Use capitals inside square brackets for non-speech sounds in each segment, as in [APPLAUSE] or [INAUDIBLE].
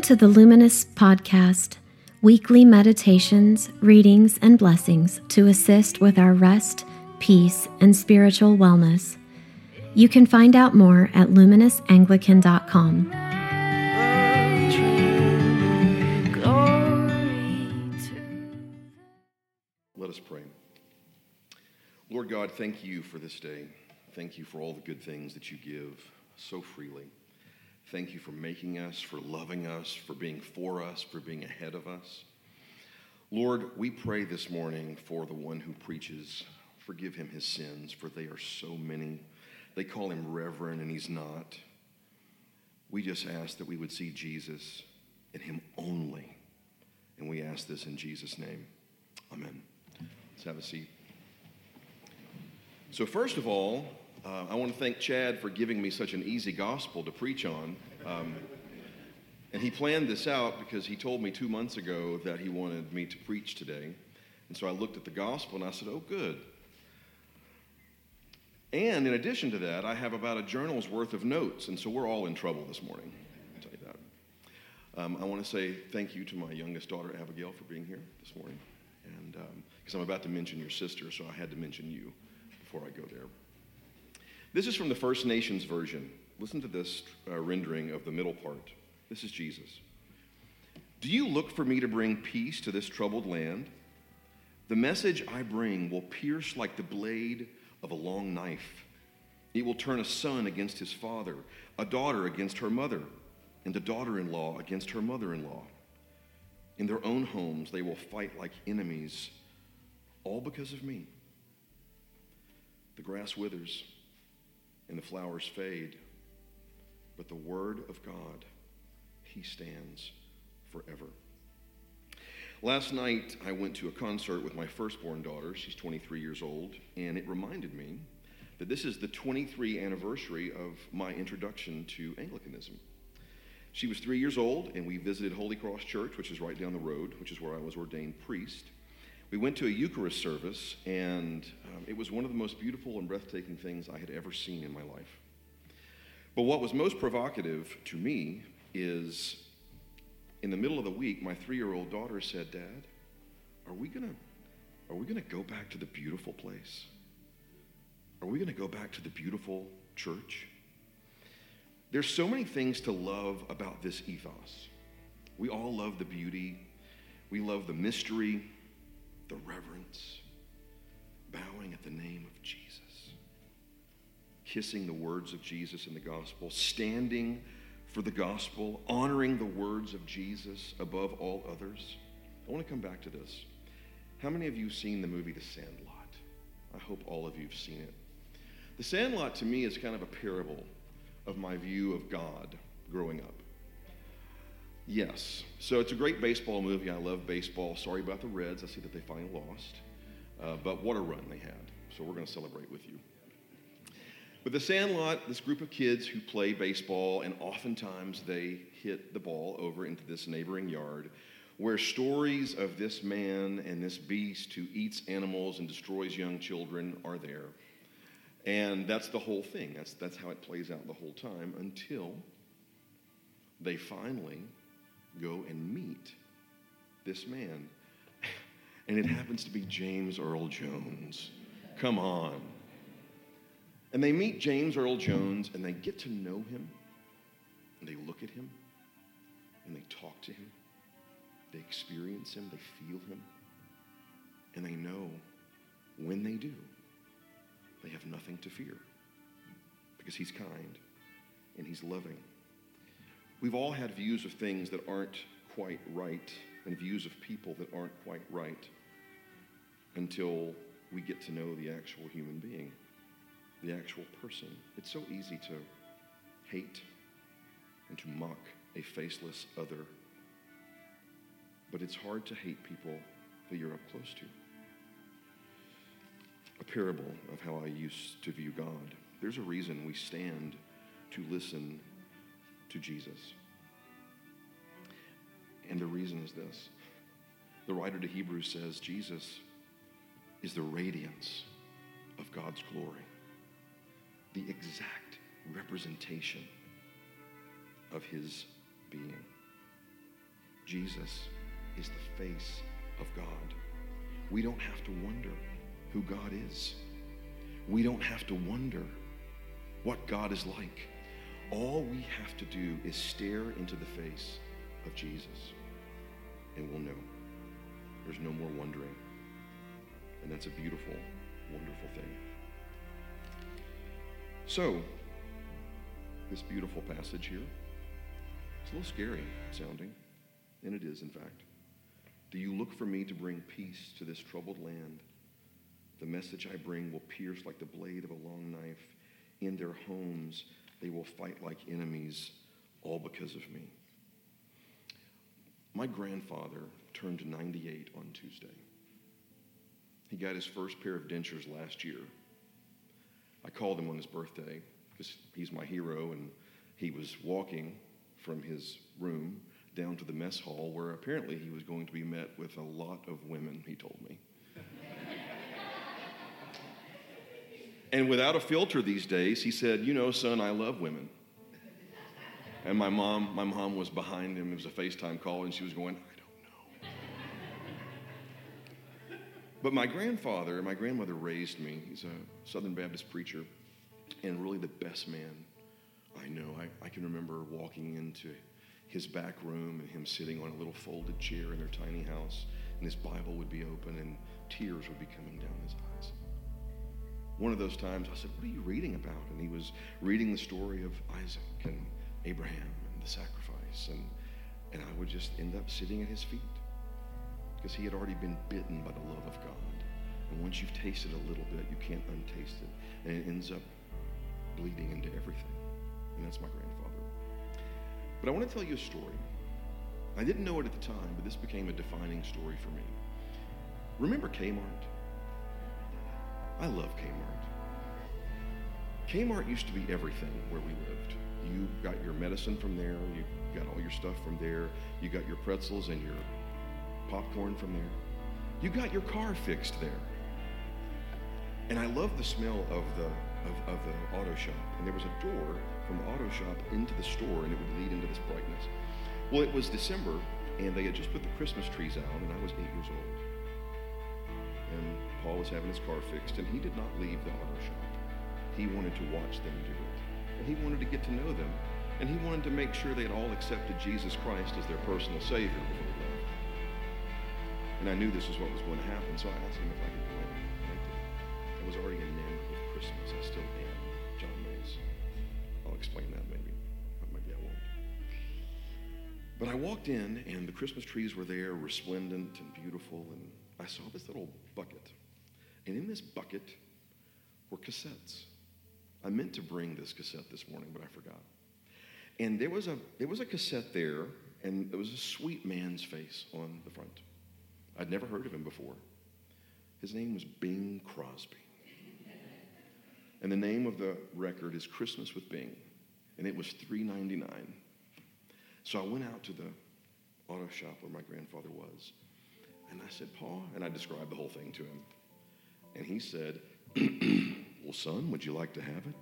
Welcome to the Luminous Podcast, weekly meditations, readings, and blessings to assist with our rest, peace, and spiritual wellness. You can find out more at luminousanglican.com. Let us pray. Lord God, thank you for this day. Thank you for all the good things that you give so freely. Thank you for making us, for loving us, for being for us, for being ahead of us. Lord, we pray this morning for the one who preaches. Forgive him his sins, for they are so many. They call him reverend, and he's not. We just ask that we would see Jesus in him only. And we ask this in Jesus' name. Amen. Let's have a seat. So, first of all, uh, I want to thank Chad for giving me such an easy gospel to preach on. Um, and he planned this out because he told me two months ago that he wanted me to preach today. And so I looked at the gospel and I said, oh, good. And in addition to that, I have about a journal's worth of notes. And so we're all in trouble this morning. I'll tell you that. Um, I want to say thank you to my youngest daughter, Abigail, for being here this morning. And because um, I'm about to mention your sister, so I had to mention you before I go there. This is from the First Nations version. Listen to this uh, rendering of the middle part. This is Jesus. Do you look for me to bring peace to this troubled land? The message I bring will pierce like the blade of a long knife. It will turn a son against his father, a daughter against her mother, and a daughter in law against her mother in law. In their own homes, they will fight like enemies, all because of me. The grass withers and the flowers fade, but the word of God, he stands forever. Last night, I went to a concert with my firstborn daughter. She's 23 years old, and it reminded me that this is the 23 anniversary of my introduction to Anglicanism. She was three years old, and we visited Holy Cross Church, which is right down the road, which is where I was ordained priest. We went to a Eucharist service, and um, it was one of the most beautiful and breathtaking things I had ever seen in my life. But what was most provocative to me is in the middle of the week, my three year old daughter said, Dad, are we going to are we going to go back to the beautiful place? Are we going to go back to the beautiful church? There's so many things to love about this ethos. We all love the beauty, we love the mystery, the reverence, bowing at the name of Jesus, kissing the words of Jesus in the gospel, standing for the gospel, honoring the words of Jesus above all others. I want to come back to this. How many of you have seen the movie The Sandlot? I hope all of you have seen it. The Sandlot to me is kind of a parable of my view of God growing up. Yes. So it's a great baseball movie. I love baseball. Sorry about the Reds. I see that they finally lost. Uh, but what a run they had. So we're going to celebrate with you. But the Sandlot, this group of kids who play baseball, and oftentimes they hit the ball over into this neighboring yard where stories of this man and this beast who eats animals and destroys young children are there. And that's the whole thing. That's, that's how it plays out the whole time until they finally go and meet this man. And it happens to be James Earl Jones. Come on. And they meet James Earl Jones and they get to know him. And they look at him and they talk to him. They experience him, they feel him. And they know when they do, they have nothing to fear because he's kind and he's loving We've all had views of things that aren't quite right and views of people that aren't quite right until we get to know the actual human being, the actual person. It's so easy to hate and to mock a faceless other, but it's hard to hate people that you're up close to. A parable of how I used to view God. There's a reason we stand to listen to Jesus. And the reason is this the writer to Hebrews says Jesus is the radiance of God's glory, the exact representation of his being. Jesus is the face of God. We don't have to wonder who God is. We don't have to wonder what God is like. All we have to do is stare into the face of Jesus, and we'll know. There's no more wondering. And that's a beautiful, wonderful thing. So, this beautiful passage here, it's a little scary sounding, and it is, in fact. Do you look for me to bring peace to this troubled land? The message I bring will pierce like the blade of a long knife. In their homes, they will fight like enemies, all because of me. My grandfather turned 98 on Tuesday. He got his first pair of dentures last year. I called him on his birthday because he's my hero, and he was walking from his room down to the mess hall where apparently he was going to be met with a lot of women, he told me. And without a filter these days, he said, You know, son, I love women. And my mom, my mom was behind him. It was a FaceTime call, and she was going, I don't know. But my grandfather, my grandmother raised me. He's a Southern Baptist preacher, and really the best man I know. I, I can remember walking into his back room and him sitting on a little folded chair in their tiny house, and his Bible would be open and tears would be coming down his eyes. One of those times I said, What are you reading about? And he was reading the story of Isaac and Abraham and the sacrifice. And, and I would just end up sitting at his feet because he had already been bitten by the love of God. And once you've tasted a little bit, you can't untaste it. And it ends up bleeding into everything. And that's my grandfather. But I want to tell you a story. I didn't know it at the time, but this became a defining story for me. Remember Kmart? I love Kmart. Kmart used to be everything where we lived. You got your medicine from there, you got all your stuff from there, you got your pretzels and your popcorn from there. You got your car fixed there. And I love the smell of the of, of the auto shop. And there was a door from the auto shop into the store, and it would lead into this brightness. Well, it was December, and they had just put the Christmas trees out, and I was eight years old. And Paul was having his car fixed, and he did not leave the auto shop. He wanted to watch them do it. And he wanted to get to know them. And he wanted to make sure they had all accepted Jesus Christ as their personal Savior before they left. And I knew this was what was going to happen, so I asked him if I could did. I was already enamored with Christmas. I still am. John Mays. I'll explain that maybe. Maybe I won't. But I walked in, and the Christmas trees were there, resplendent and beautiful, and I saw this little bucket. And in this bucket were cassettes. I meant to bring this cassette this morning, but I forgot. And there was a there was a cassette there, and there was a sweet man's face on the front. I'd never heard of him before. His name was Bing Crosby. And the name of the record is Christmas with Bing. And it was $3.99. So I went out to the auto shop where my grandfather was. And I said, Paul, and I described the whole thing to him. And he said, [CLEARS THROAT] Well, son, would you like to have it?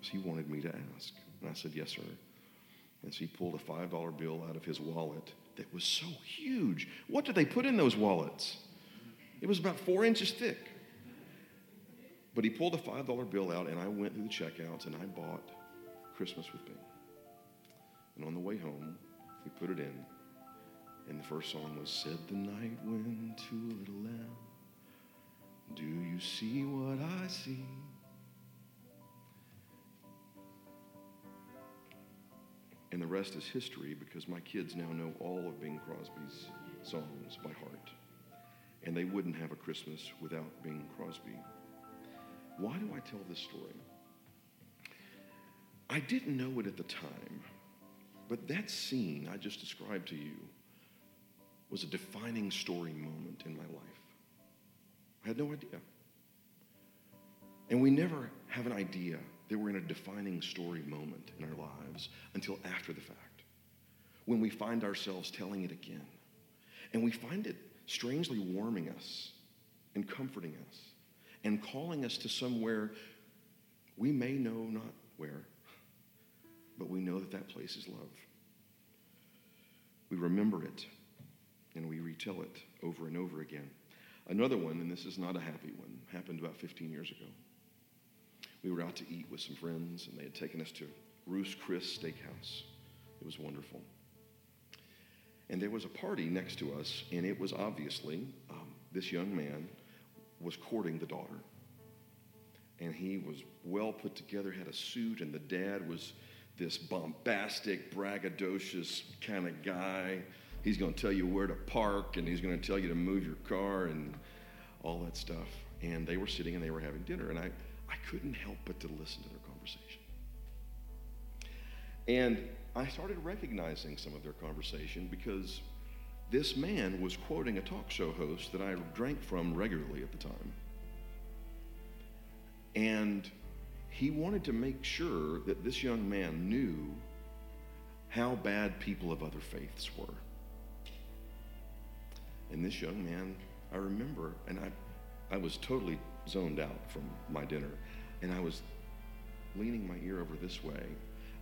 So he wanted me to ask. And I said, Yes, sir. And so he pulled a $5 bill out of his wallet that was so huge. What did they put in those wallets? It was about four inches thick. But he pulled a $5 bill out, and I went through the checkouts and I bought Christmas with Bing. And on the way home, we put it in. And the first song was Said the night wind to a little lamb, Do you see what I see? And the rest is history because my kids now know all of Bing Crosby's songs by heart. And they wouldn't have a Christmas without Bing Crosby. Why do I tell this story? I didn't know it at the time, but that scene I just described to you was a defining story moment in my life. I had no idea. And we never have an idea that we're in a defining story moment in our lives until after the fact, when we find ourselves telling it again. And we find it strangely warming us and comforting us and calling us to somewhere we may know not where, but we know that that place is love. We remember it and we retell it over and over again. Another one, and this is not a happy one, happened about 15 years ago. We were out to eat with some friends, and they had taken us to Ruth's Chris Steakhouse. It was wonderful. And there was a party next to us, and it was obviously um, this young man was courting the daughter. And he was well put together, had a suit, and the dad was this bombastic, braggadocious kind of guy. He's going to tell you where to park, and he's going to tell you to move your car, and all that stuff. And they were sitting and they were having dinner, and I, I couldn't help but to listen to their conversation. And I started recognizing some of their conversation because this man was quoting a talk show host that I drank from regularly at the time. And he wanted to make sure that this young man knew how bad people of other faiths were. And this young man, I remember, and I, I was totally zoned out from my dinner, and I was leaning my ear over this way,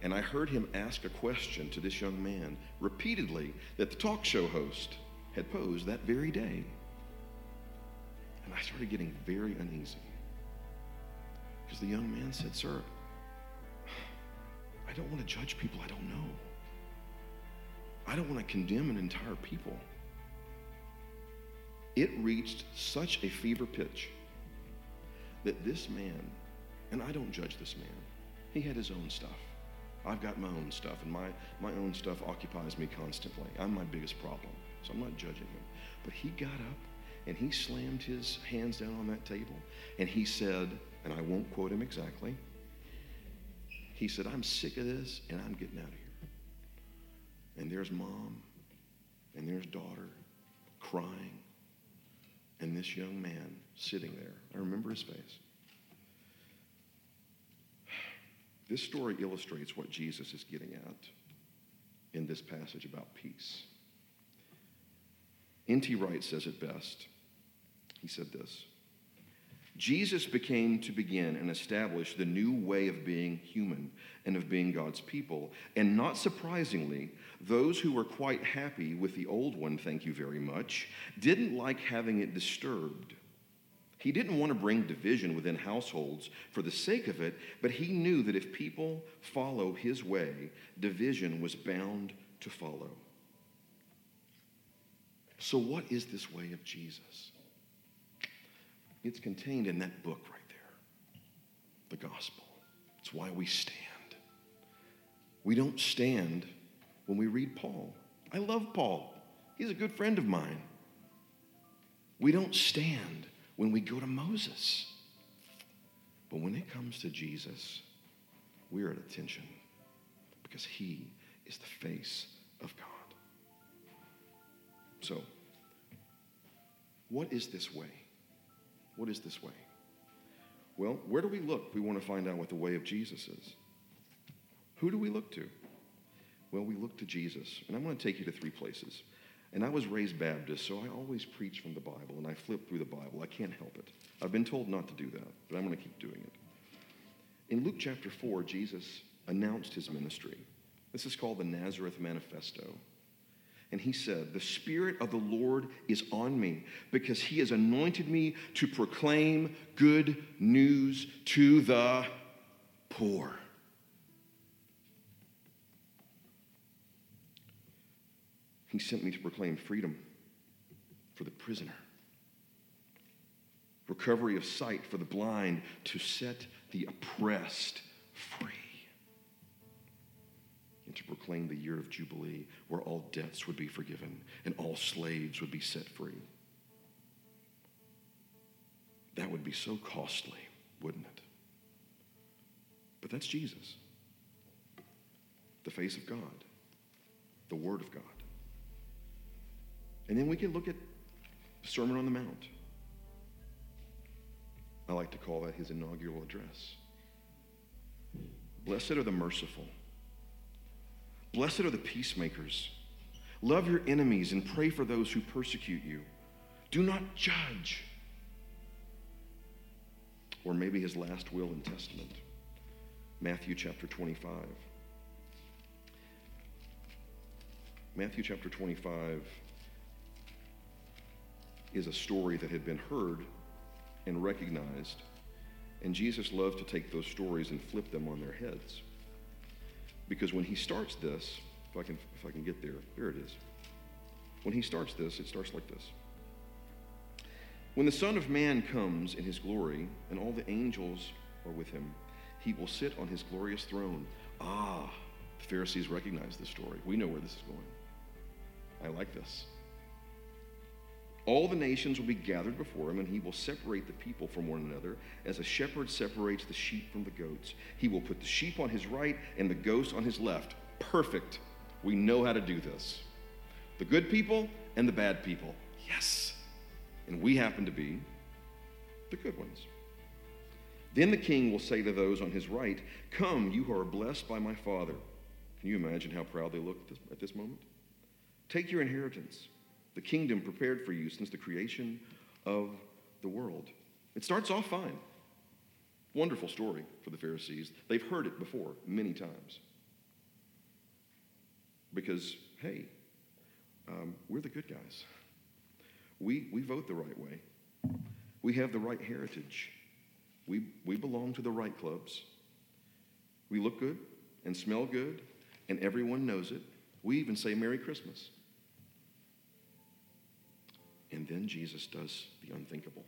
and I heard him ask a question to this young man repeatedly that the talk show host had posed that very day. And I started getting very uneasy. Because the young man said, Sir, I don't want to judge people I don't know. I don't want to condemn an entire people. It reached such a fever pitch that this man, and I don't judge this man, he had his own stuff. I've got my own stuff, and my, my own stuff occupies me constantly. I'm my biggest problem, so I'm not judging him. But he got up and he slammed his hands down on that table and he said, and I won't quote him exactly, he said, I'm sick of this and I'm getting out of here. And there's mom and there's daughter crying and this young man sitting there. I remember his face. This story illustrates what Jesus is getting at in this passage about peace. N.T. Wright says it best. He said this Jesus became to begin and establish the new way of being human and of being God's people. And not surprisingly, those who were quite happy with the old one, thank you very much, didn't like having it disturbed. He didn't want to bring division within households for the sake of it, but he knew that if people follow his way, division was bound to follow. So, what is this way of Jesus? It's contained in that book right there the gospel. It's why we stand. We don't stand when we read Paul. I love Paul, he's a good friend of mine. We don't stand when we go to Moses. But when it comes to Jesus, we're at attention because he is the face of God. So, what is this way? What is this way? Well, where do we look? We want to find out what the way of Jesus is. Who do we look to? Well, we look to Jesus. And I'm going to take you to three places. And I was raised Baptist, so I always preach from the Bible and I flip through the Bible. I can't help it. I've been told not to do that, but I'm going to keep doing it. In Luke chapter 4, Jesus announced his ministry. This is called the Nazareth Manifesto. And he said, The Spirit of the Lord is on me because he has anointed me to proclaim good news to the poor. He sent me to proclaim freedom for the prisoner, recovery of sight for the blind, to set the oppressed free, and to proclaim the year of Jubilee where all debts would be forgiven and all slaves would be set free. That would be so costly, wouldn't it? But that's Jesus, the face of God, the Word of God. And then we can look at the Sermon on the Mount. I like to call that his inaugural address. Blessed are the merciful. Blessed are the peacemakers. Love your enemies and pray for those who persecute you. Do not judge. Or maybe his last will and testament. Matthew chapter 25. Matthew chapter 25 is a story that had been heard and recognized, and Jesus loved to take those stories and flip them on their heads. Because when he starts this, if I can, if I can get there, there it is. When he starts this, it starts like this. When the Son of Man comes in his glory, and all the angels are with him, he will sit on his glorious throne. Ah, the Pharisees recognize this story. We know where this is going. I like this. All the nations will be gathered before him, and he will separate the people from one another, as a shepherd separates the sheep from the goats. He will put the sheep on his right and the goats on his left. Perfect. We know how to do this. The good people and the bad people. Yes. And we happen to be the good ones. Then the king will say to those on his right, Come, you who are blessed by my Father. Can you imagine how proud they look at this, at this moment? Take your inheritance the kingdom prepared for you since the creation of the world. It starts off fine. Wonderful story for the Pharisees. They've heard it before many times. Because, hey, um, we're the good guys. We, we vote the right way. We have the right heritage. We, we belong to the right clubs. We look good and smell good, and everyone knows it. We even say Merry Christmas. And then Jesus does the unthinkable.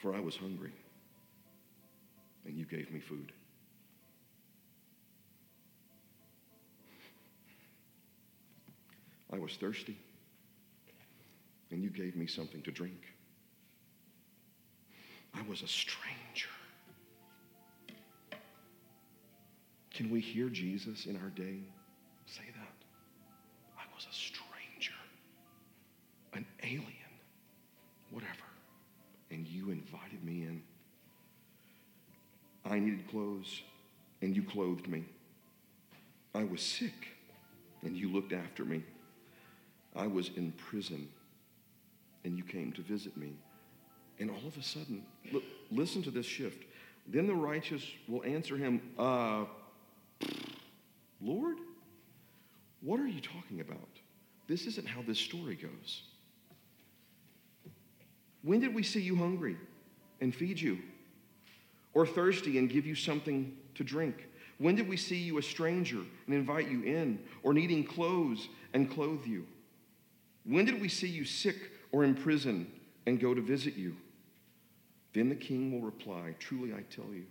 For I was hungry, and you gave me food. I was thirsty, and you gave me something to drink. I was a stranger. Can we hear Jesus in our day I needed clothes, and you clothed me. I was sick, and you looked after me. I was in prison, and you came to visit me. And all of a sudden, look, listen to this shift. Then the righteous will answer him, uh, Lord, what are you talking about? This isn't how this story goes. When did we see you hungry and feed you? Or thirsty and give you something to drink? When did we see you a stranger and invite you in? Or needing clothes and clothe you? When did we see you sick or in prison and go to visit you? Then the king will reply, Truly I tell you,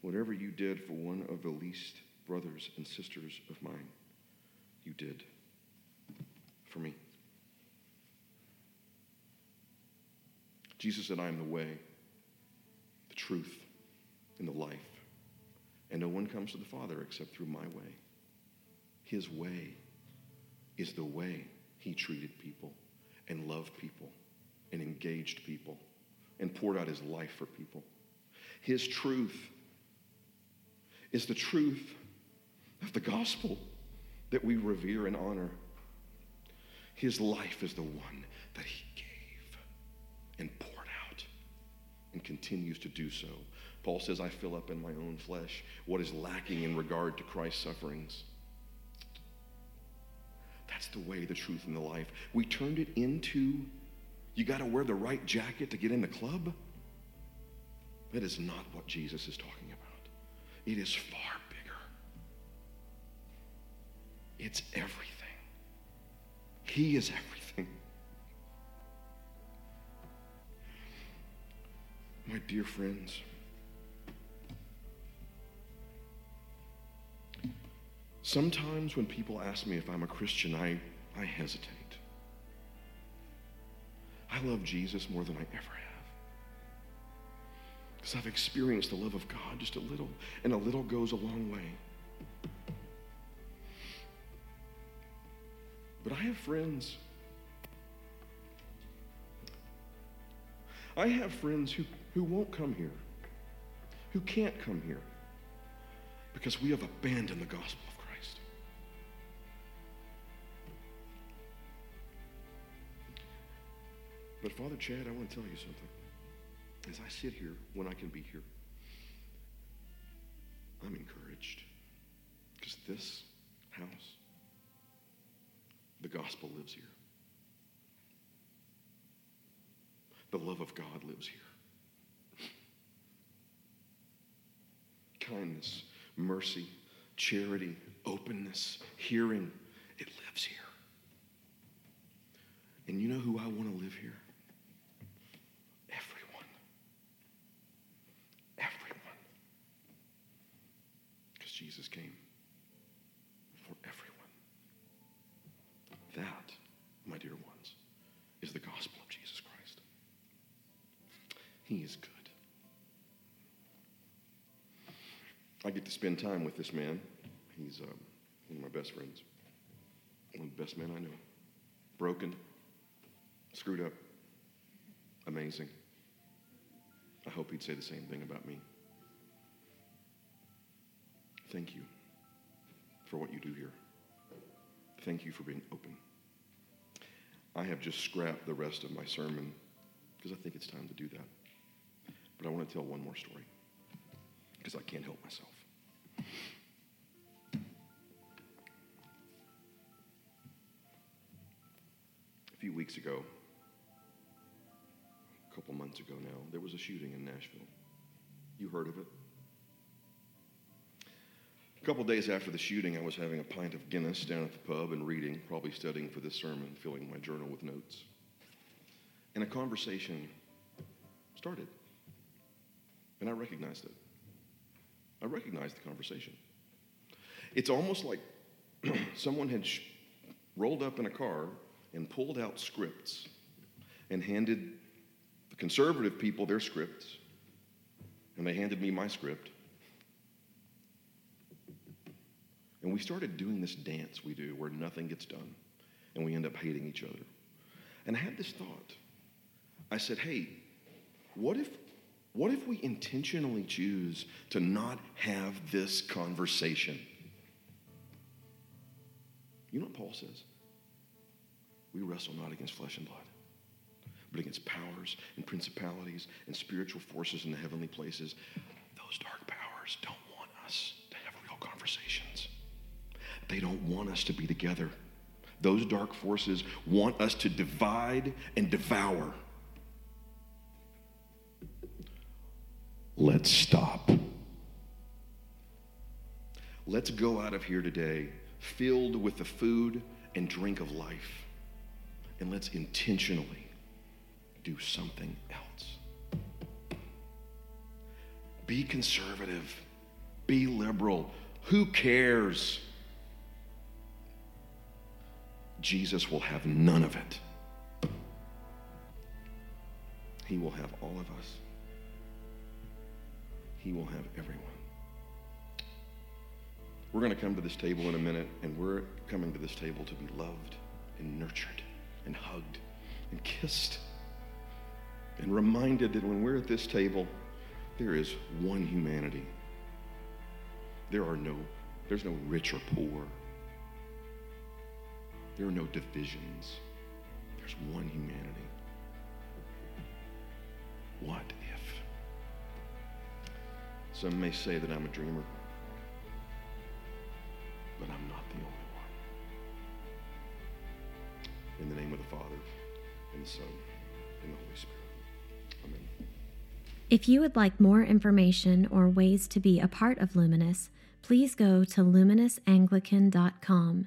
whatever you did for one of the least brothers and sisters of mine, you did for me. Jesus said, I am the way, truth, and the life. And no one comes to the Father except through my way. His way is the way he treated people and loved people and engaged people and poured out his life for people. His truth is the truth of the gospel that we revere and honor. His life is the one that he gave and and continues to do so. Paul says, I fill up in my own flesh what is lacking in regard to Christ's sufferings. That's the way, the truth, and the life. We turned it into you got to wear the right jacket to get in the club. That is not what Jesus is talking about. It is far bigger, it's everything. He is everything. My dear friends, sometimes when people ask me if I'm a Christian, I, I hesitate. I love Jesus more than I ever have. Because I've experienced the love of God just a little, and a little goes a long way. But I have friends. I have friends who who won't come here, who can't come here, because we have abandoned the gospel of Christ. But Father Chad, I want to tell you something. As I sit here, when I can be here, I'm encouraged because this house the gospel lives here. The love of God lives here. Kindness, mercy, charity, openness, hearing, it lives here. And you know who I want to live here? Everyone. Everyone. Because Jesus came for everyone. That, my dear I get to spend time with this man. He's um, one of my best friends, one of the best men I know. Broken, screwed up, amazing. I hope he'd say the same thing about me. Thank you for what you do here. Thank you for being open. I have just scrapped the rest of my sermon because I think it's time to do that. But I want to tell one more story because I can't help myself. Weeks ago, a couple months ago now, there was a shooting in Nashville. You heard of it? A couple days after the shooting, I was having a pint of Guinness down at the pub and reading, probably studying for this sermon, filling my journal with notes. And a conversation started. And I recognized it. I recognized the conversation. It's almost like [CLEARS THROAT] someone had sh- rolled up in a car and pulled out scripts and handed the conservative people their scripts, and they handed me my script. And we started doing this dance we do where nothing gets done and we end up hating each other. And I had this thought. I said, hey, what if, what if we intentionally choose to not have this conversation? You know what Paul says? We wrestle not against flesh and blood, but against powers and principalities and spiritual forces in the heavenly places. Those dark powers don't want us to have real conversations. They don't want us to be together. Those dark forces want us to divide and devour. Let's stop. Let's go out of here today filled with the food and drink of life. And let's intentionally do something else. Be conservative. Be liberal. Who cares? Jesus will have none of it. He will have all of us. He will have everyone. We're going to come to this table in a minute, and we're coming to this table to be loved and nurtured and hugged and kissed and reminded that when we're at this table, there is one humanity. There are no, there's no rich or poor. There are no divisions. There's one humanity. What if? Some may say that I'm a dreamer, the Father, and the Son, and the Holy Spirit. Amen. If you would like more information or ways to be a part of Luminous, please go to luminousAnglican.com.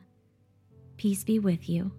Peace be with you.